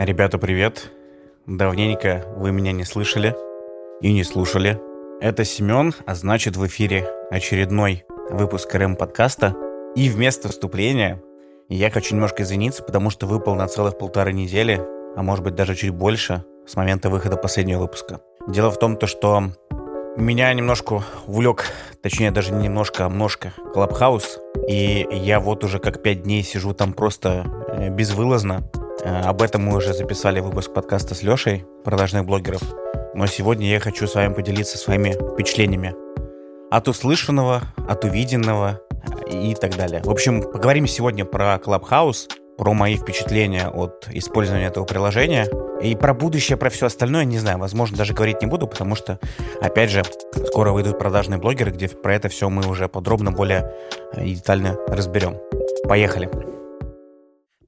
Ребята, привет. Давненько вы меня не слышали и не слушали. Это Семен, а значит в эфире очередной выпуск РМ подкаста. И вместо вступления я хочу немножко извиниться, потому что выпал на целых полторы недели, а может быть даже чуть больше, с момента выхода последнего выпуска. Дело в том, то, что меня немножко увлек, точнее даже не немножко, а множко, Клабхаус. И я вот уже как пять дней сижу там просто э, безвылазно. Э, об этом мы уже записали выпуск подкаста с Лешей, продажных блогеров. Но сегодня я хочу с вами поделиться своими впечатлениями. От услышанного, от увиденного и так далее. В общем, поговорим сегодня про Клабхаус, про мои впечатления от использования этого приложения – и про будущее, про все остальное, не знаю, возможно, даже говорить не буду, потому что, опять же, скоро выйдут продажные блогеры, где про это все мы уже подробно, более э, детально разберем. Поехали.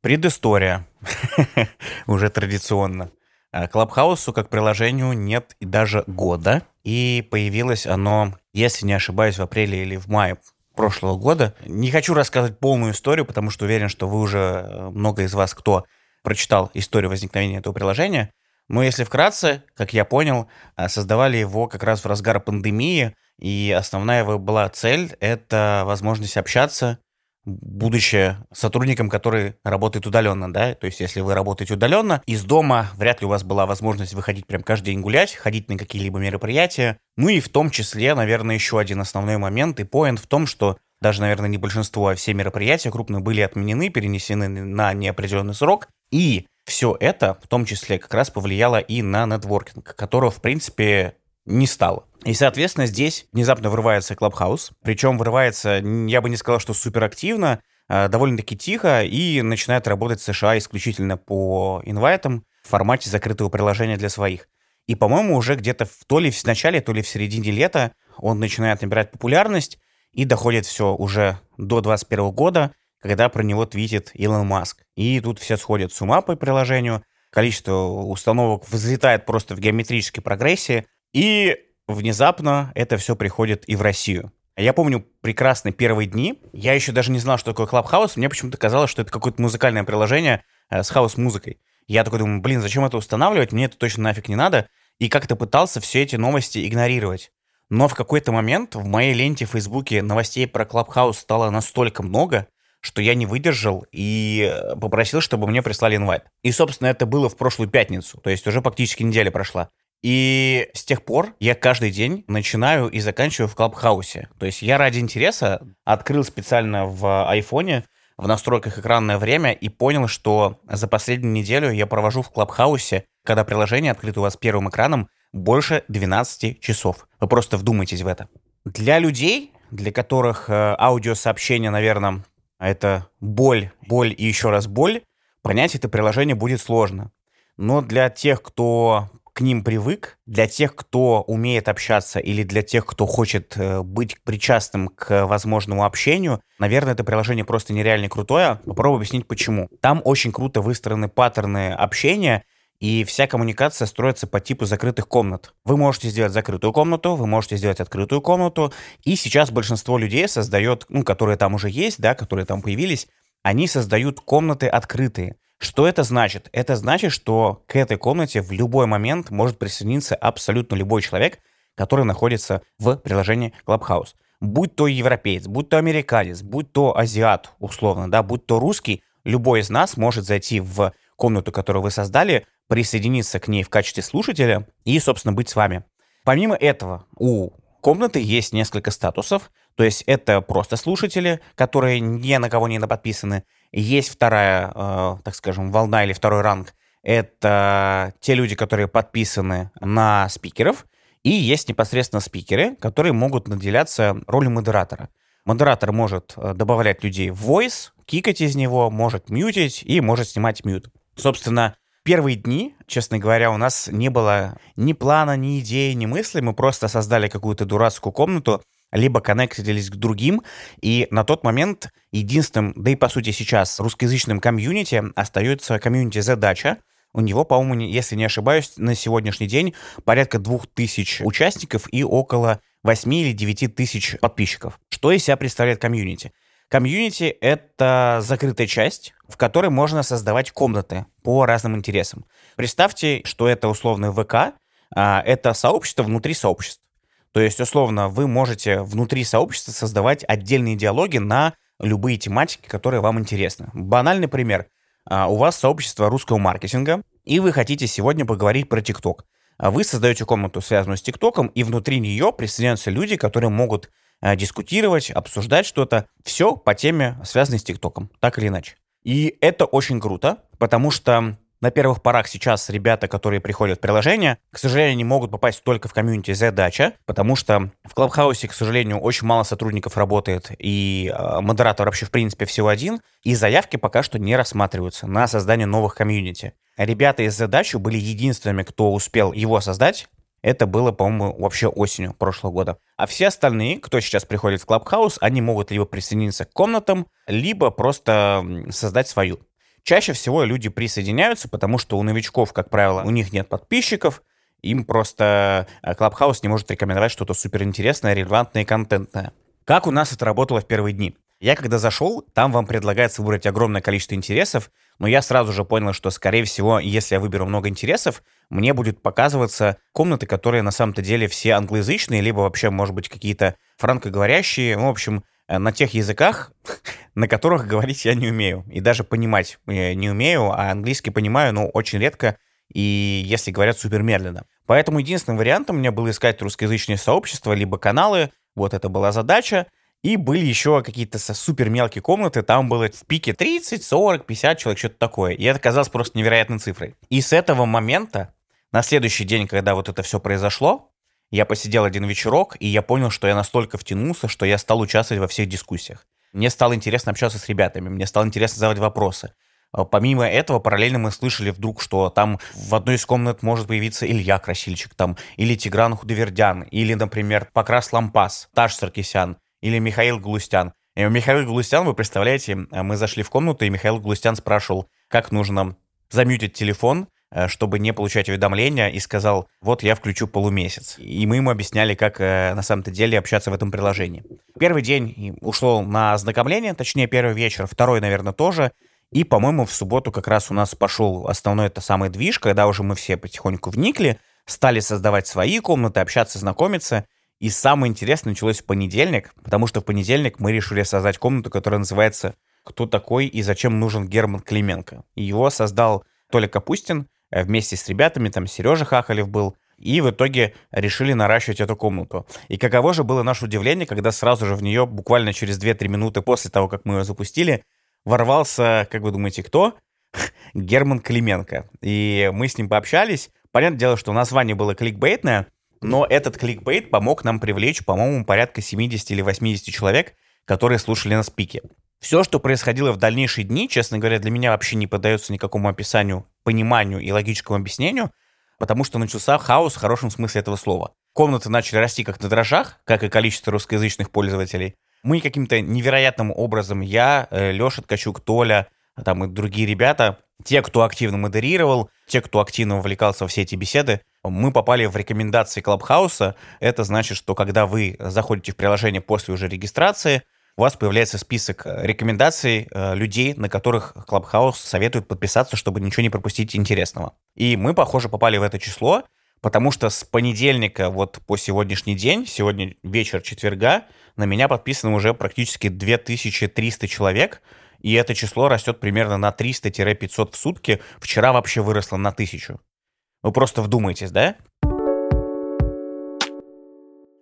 Предыстория. уже традиционно. Э, Клабхаусу как приложению нет и даже года. И появилось оно, если не ошибаюсь, в апреле или в мае прошлого года. Не хочу рассказывать полную историю, потому что уверен, что вы уже, э, много из вас, кто прочитал историю возникновения этого приложения. Но если вкратце, как я понял, а, создавали его как раз в разгар пандемии, и основная его была цель — это возможность общаться, будучи сотрудником, который работает удаленно, да, то есть если вы работаете удаленно, из дома вряд ли у вас была возможность выходить прям каждый день гулять, ходить на какие-либо мероприятия, ну и в том числе, наверное, еще один основной момент и поинт в том, что даже, наверное, не большинство, а все мероприятия крупные были отменены, перенесены на неопределенный срок, и все это в том числе как раз повлияло и на нетворкинг, которого, в принципе, не стало. И, соответственно, здесь внезапно вырывается Clubhouse. Причем вырывается, я бы не сказал, что суперактивно, а довольно-таки тихо, и начинает работать США исключительно по инвайтам в формате закрытого приложения для своих. И, по-моему, уже где-то в, то ли в начале, то ли в середине лета он начинает набирать популярность, и доходит все уже до 2021 года, когда про него твитит Илон Маск. И тут все сходят с ума по приложению, количество установок взлетает просто в геометрической прогрессии, и внезапно это все приходит и в Россию. Я помню прекрасные первые дни. Я еще даже не знал, что такое Clubhouse. Мне почему-то казалось, что это какое-то музыкальное приложение э, с хаос-музыкой. Я такой думаю, блин, зачем это устанавливать? Мне это точно нафиг не надо. И как-то пытался все эти новости игнорировать. Но в какой-то момент в моей ленте в Фейсбуке новостей про Clubhouse стало настолько много, что я не выдержал и э, попросил, чтобы мне прислали инвайт. И, собственно, это было в прошлую пятницу, то есть уже практически неделя прошла. И с тех пор я каждый день начинаю и заканчиваю в Клабхаусе. То есть я ради интереса открыл специально в айфоне в настройках экранное время и понял, что за последнюю неделю я провожу в Клабхаусе, когда приложение открыто у вас первым экраном, больше 12 часов. Вы просто вдумайтесь в это. Для людей, для которых э, аудиосообщение, наверное, это боль, боль и еще раз боль, понять это приложение будет сложно. Но для тех, кто к ним привык, для тех, кто умеет общаться или для тех, кто хочет э, быть причастным к возможному общению, наверное, это приложение просто нереально крутое. Попробую объяснить почему. Там очень круто выстроены паттерны общения, и вся коммуникация строится по типу закрытых комнат. Вы можете сделать закрытую комнату, вы можете сделать открытую комнату, и сейчас большинство людей создает, ну, которые там уже есть, да, которые там появились, они создают комнаты открытые. Что это значит? Это значит, что к этой комнате в любой момент может присоединиться абсолютно любой человек, который находится в приложении Clubhouse. Будь то европеец, будь то американец, будь то азиат, условно, да, будь то русский, любой из нас может зайти в комнату, которую вы создали, присоединиться к ней в качестве слушателя и, собственно, быть с вами. Помимо этого, у комнаты есть несколько статусов, то есть это просто слушатели, которые ни на кого не подписаны. Есть вторая, э, так скажем, волна или второй ранг. Это те люди, которые подписаны на спикеров. И есть непосредственно спикеры, которые могут наделяться ролью модератора. Модератор может э, добавлять людей в voice, кикать из него, может мьютить и может снимать мьют. Собственно, Первые дни, честно говоря, у нас не было ни плана, ни идеи, ни мысли. Мы просто создали какую-то дурацкую комнату, либо коннектились к другим, и на тот момент единственным, да и по сути сейчас, русскоязычным комьюнити остается комьюнити «Задача», у него, по-моему, если не ошибаюсь, на сегодняшний день порядка двух тысяч участников и около 8 или 9 тысяч подписчиков. Что из себя представляет комьюнити? Комьюнити — это закрытая часть, в которой можно создавать комнаты по разным интересам. Представьте, что это условный ВК, а это сообщество внутри сообществ. То есть, условно, вы можете внутри сообщества создавать отдельные диалоги на любые тематики, которые вам интересны. Банальный пример. А, у вас сообщество русского маркетинга, и вы хотите сегодня поговорить про ТикТок. Вы создаете комнату, связанную с ТикТоком, и внутри нее присоединяются люди, которые могут Э, дискутировать, обсуждать что-то. Все по теме, связанной с ТикТоком, так или иначе. И это очень круто, потому что на первых порах сейчас ребята, которые приходят в приложение, к сожалению, не могут попасть только в комьюнити задача, потому что в Клабхаусе, к сожалению, очень мало сотрудников работает, и э, модератор вообще, в принципе, всего один, и заявки пока что не рассматриваются на создание новых комьюнити. Ребята из задачи были единственными, кто успел его создать, это было, по-моему, вообще осенью прошлого года. А все остальные, кто сейчас приходит в Клабхаус, они могут либо присоединиться к комнатам, либо просто создать свою. Чаще всего люди присоединяются, потому что у новичков, как правило, у них нет подписчиков, им просто Клабхаус не может рекомендовать что-то суперинтересное, релевантное и контентное. Как у нас это работало в первые дни? Я когда зашел, там вам предлагается выбрать огромное количество интересов, но я сразу же понял, что, скорее всего, если я выберу много интересов, мне будет показываться комнаты, которые на самом-то деле все англоязычные, либо вообще, может быть, какие-то франкоговорящие, ну, в общем, э, на тех языках, на которых говорить я не умею. И даже понимать не умею, а английский понимаю, но очень редко, и если говорят супер медленно. Поэтому единственным вариантом мне было искать русскоязычные сообщества, либо каналы, вот это была задача, и были еще какие-то супер мелкие комнаты, там было в пике 30, 40, 50 человек, что-то такое. И это казалось просто невероятной цифрой. И с этого момента, на следующий день, когда вот это все произошло, я посидел один вечерок, и я понял, что я настолько втянулся, что я стал участвовать во всех дискуссиях. Мне стало интересно общаться с ребятами, мне стало интересно задавать вопросы. А помимо этого, параллельно мы слышали вдруг, что там в одной из комнат может появиться Илья Красильчик, там, или Тигран Худовердян, или, например, Покрас Лампас, Таш Саркисян или Михаил Галустян. И Михаил Галустян, вы представляете, мы зашли в комнату, и Михаил Галустян спрашивал, как нужно замьютить телефон, э, чтобы не получать уведомления, и сказал, вот я включу полумесяц. И мы ему объясняли, как э, на самом-то деле общаться в этом приложении. Первый день ушло на ознакомление, точнее первый вечер, второй, наверное, тоже. И, по-моему, в субботу как раз у нас пошел основной это самый движ, когда уже мы все потихоньку вникли, стали создавать свои комнаты, общаться, знакомиться. И самое интересное началось в понедельник, потому что в понедельник мы решили создать комнату, которая называется «Кто такой и зачем нужен Герман Клименко?». Его создал Толя Капустин э, вместе с ребятами, там Сережа Хахалев был, и в итоге решили наращивать эту комнату. И каково же было наше удивление, когда сразу же в нее, буквально через 2-3 минуты после того, как мы ее запустили, ворвался, как вы думаете, кто? Герман Клименко. И мы с ним пообщались. Понятное дело, что название было кликбейтное, но этот кликбейт помог нам привлечь, по-моему, порядка 70 или 80 человек, которые слушали нас пике. Все, что происходило в дальнейшие дни, честно говоря, для меня вообще не поддается никакому описанию, пониманию и логическому объяснению, потому что начался хаос в хорошем смысле этого слова. Комнаты начали расти как на дрожжах, как и количество русскоязычных пользователей. Мы каким-то невероятным образом, я, э, Леша Ткачук, Толя, а там и другие ребята, те, кто активно модерировал, те, кто активно вовлекался во все эти беседы, мы попали в рекомендации Клабхауса. Это значит, что когда вы заходите в приложение после уже регистрации, у вас появляется список э, рекомендаций э, людей, на которых Клабхаус советует подписаться, чтобы ничего не пропустить интересного. И мы, похоже, попали в это число, потому что с понедельника вот по сегодняшний день, сегодня вечер четверга, на меня подписано уже практически 2300 человек, и это число растет примерно на 300-500 в сутки. Вчера вообще выросло на 1000. Вы просто вдумайтесь, да?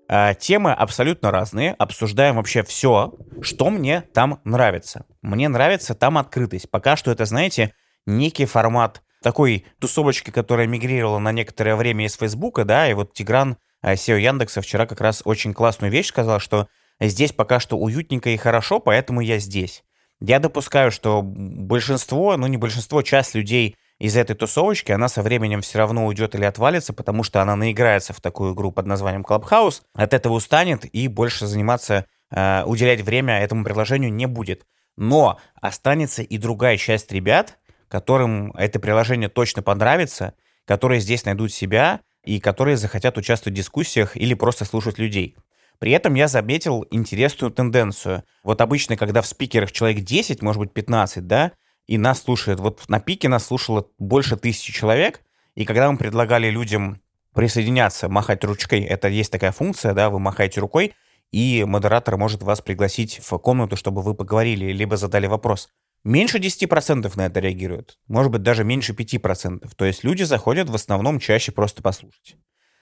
А, темы абсолютно разные. Обсуждаем вообще все, что мне там нравится. Мне нравится там открытость. Пока что это, знаете, некий формат такой тусовочки, которая мигрировала на некоторое время из Фейсбука, да, и вот Тигран, SEO а, Яндекса, вчера как раз очень классную вещь сказал, что здесь пока что уютненько и хорошо, поэтому я здесь. Я допускаю, что большинство, ну не большинство, часть людей из этой тусовочки, она со временем все равно уйдет или отвалится, потому что она наиграется в такую игру под названием Clubhouse, от этого устанет и больше заниматься, э, уделять время этому приложению не будет. Но останется и другая часть ребят, которым это приложение точно понравится, которые здесь найдут себя и которые захотят участвовать в дискуссиях или просто слушать людей. При этом я заметил интересную тенденцию. Вот обычно, когда в спикерах человек 10, может быть 15, да, и нас слушает, вот на пике нас слушало больше тысячи человек, и когда мы предлагали людям присоединяться, махать ручкой, это есть такая функция, да, вы махаете рукой, и модератор может вас пригласить в комнату, чтобы вы поговорили, либо задали вопрос. Меньше 10% на это реагируют. Может быть, даже меньше 5%. То есть люди заходят в основном чаще просто послушать.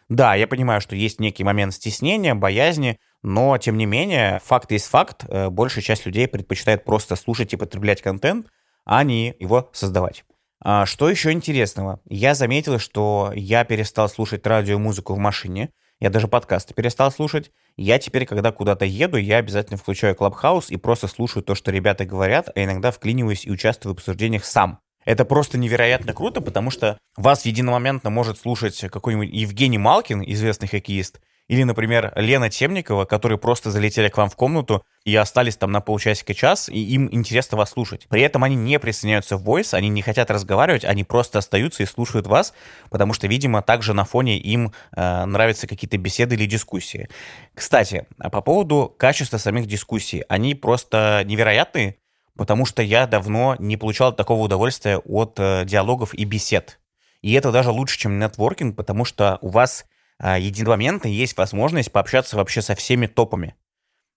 Да, я понимаю, что есть некий момент стеснения, боязни, но, тем не менее, факт есть факт. Э, большая часть людей предпочитает просто слушать и потреблять контент, а не его создавать. А что еще интересного? Я заметил, что я перестал слушать радио и музыку в машине, я даже подкасты перестал слушать. Я теперь, когда куда-то еду, я обязательно включаю Клабхаус и просто слушаю то, что ребята говорят, а иногда вклиниваюсь и участвую в обсуждениях сам. Это просто невероятно круто, потому что вас единомоментно может слушать какой-нибудь Евгений Малкин, известный хоккеист, или, например, Лена Темникова, которые просто залетели к вам в комнату и остались там на полчасика час, и им интересно вас слушать. При этом они не присоединяются в voice, они не хотят разговаривать, они просто остаются и слушают вас, потому что, видимо, также на фоне им э, нравятся какие-то беседы или дискуссии. Кстати, а по поводу качества самих дискуссий, они просто невероятные, потому что я давно не получал такого удовольствия от э, диалогов и бесед. И это даже лучше, чем нетворкинг, потому что у вас единомоментно есть возможность пообщаться вообще со всеми топами.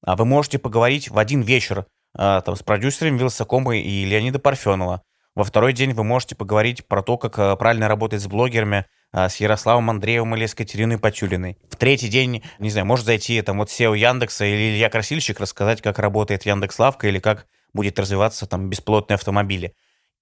А вы можете поговорить в один вечер а, там, с продюсером Вилсакома и Леонида Парфенова. Во второй день вы можете поговорить про то, как а, правильно работать с блогерами, с Ярославом Андреевым или с Катериной Патюлиной. В третий день, не знаю, может зайти там вот SEO Яндекса или Илья Красильщик рассказать, как работает Яндекс.Лавка или как будет развиваться там бесплотные автомобили.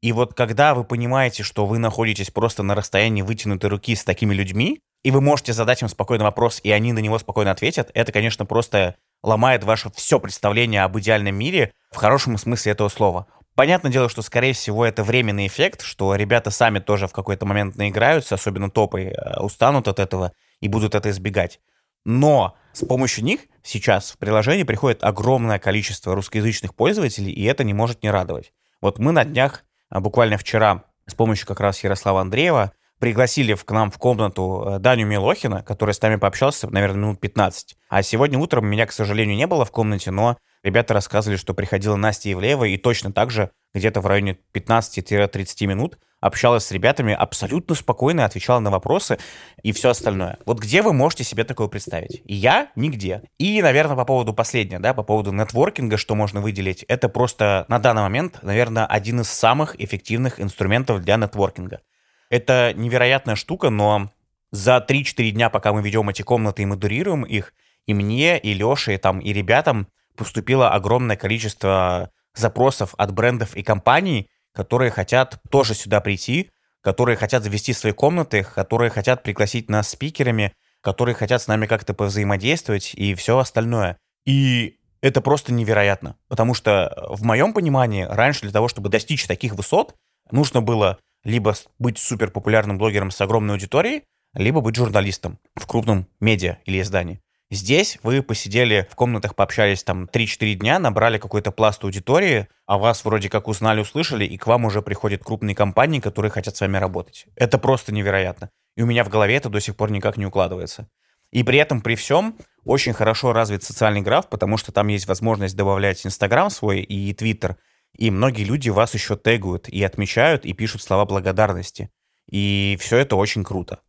И вот когда вы понимаете, что вы находитесь просто на расстоянии вытянутой руки с такими людьми, и вы можете задать им спокойный вопрос, и они на него спокойно ответят, это, конечно, просто ломает ваше все представление об идеальном мире в хорошем смысле этого слова. Понятное дело, что, скорее всего, это временный эффект, что ребята сами тоже в какой-то момент наиграются, особенно топы, э, устанут от этого и будут это избегать. Но с помощью них сейчас в приложении приходит огромное количество русскоязычных пользователей, и это не может не радовать. Вот мы на днях, буквально вчера, с помощью как раз Ярослава Андреева, пригласили к нам в комнату э, Даню Милохина, который с нами пообщался, наверное, минут 15. А сегодня утром меня, к сожалению, не было в комнате, но ребята рассказывали, что приходила Настя Евлеева и точно так же где-то в районе 15-30 минут общалась с ребятами, абсолютно спокойно отвечала на вопросы и все остальное. Вот где вы можете себе такое представить? Я нигде. И, наверное, по поводу последнего, да, по поводу нетворкинга, что можно выделить, это просто на данный момент, наверное, один из самых эффективных инструментов для нетворкинга. Это невероятная штука, но за 3-4 дня, пока мы ведем эти комнаты и модерируем их, и мне, и Леше, и, там, и ребятам поступило огромное количество запросов от брендов и компаний, которые хотят тоже сюда прийти, которые хотят завести свои комнаты, которые хотят пригласить нас спикерами, которые хотят с нами как-то повзаимодействовать и все остальное. И это просто невероятно, потому что в моем понимании раньше для того, чтобы достичь таких высот, нужно было либо быть супер популярным блогером с огромной аудиторией, либо быть журналистом в крупном медиа или издании. Здесь вы посидели в комнатах, пообщались там 3-4 дня, набрали какой-то пласт аудитории, а вас вроде как узнали, услышали, и к вам уже приходят крупные компании, которые хотят с вами работать. Это просто невероятно. И у меня в голове это до сих пор никак не укладывается. И при этом, при всем, очень хорошо развит социальный граф, потому что там есть возможность добавлять Инстаграм свой и Твиттер, и многие люди вас еще тегают и отмечают, и пишут слова благодарности. И все это очень круто.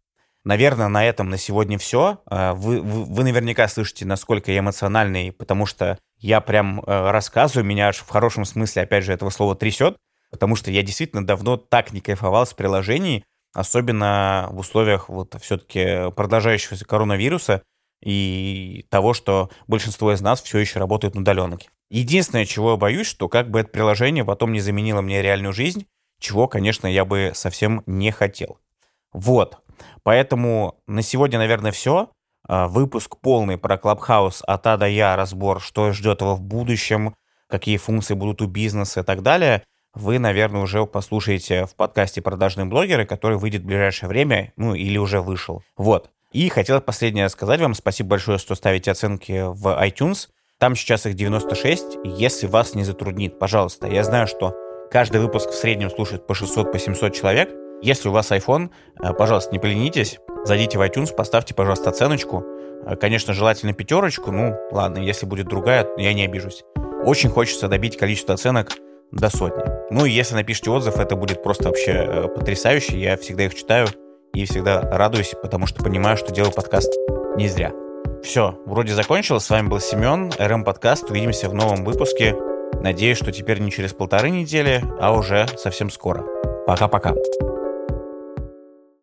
Наверное, на этом на сегодня все. А, вы, вы, вы наверняка слышите, насколько я эмоциональный, потому что я прям э, рассказываю, меня аж в хорошем смысле, опять же, этого слова трясет, потому что я действительно давно так не кайфовал с приложений, особенно в условиях вот все-таки продолжающегося коронавируса и того, что большинство из нас все еще работают на удаленке. Единственное, чего я боюсь, что как бы это приложение потом не заменило мне реальную жизнь, чего, конечно, я бы совсем не хотел. Вот. Поэтому на сегодня, наверное, все. А, выпуск полный про Clubhouse от А до Я, разбор, что ждет его в будущем, какие функции будут у бизнеса и так далее, вы, наверное, уже послушаете в подкасте «Продажные блогеры», который выйдет в ближайшее время, ну или уже вышел. Вот. И хотел последнее сказать вам. Спасибо большое, что ставите оценки в iTunes. Там сейчас их 96. Если вас не затруднит, пожалуйста, я знаю, что каждый выпуск в среднем слушает по 600, по 700 человек. Если у вас iPhone, э, пожалуйста, не поленитесь, зайдите в iTunes, поставьте, пожалуйста, оценочку. Э, конечно, желательно пятерочку. Ну, ладно, если будет другая, я не обижусь. Очень хочется добить количество оценок до сотни. Ну и если напишите отзыв, это будет просто вообще э, потрясающе. Я всегда их читаю и всегда радуюсь, потому что понимаю, что делаю подкаст не зря. Все, вроде закончилось. С вами был Семен, РМ Подкаст. Увидимся в новом выпуске. Надеюсь, что теперь не через полторы недели, а уже совсем скоро. Пока-пока.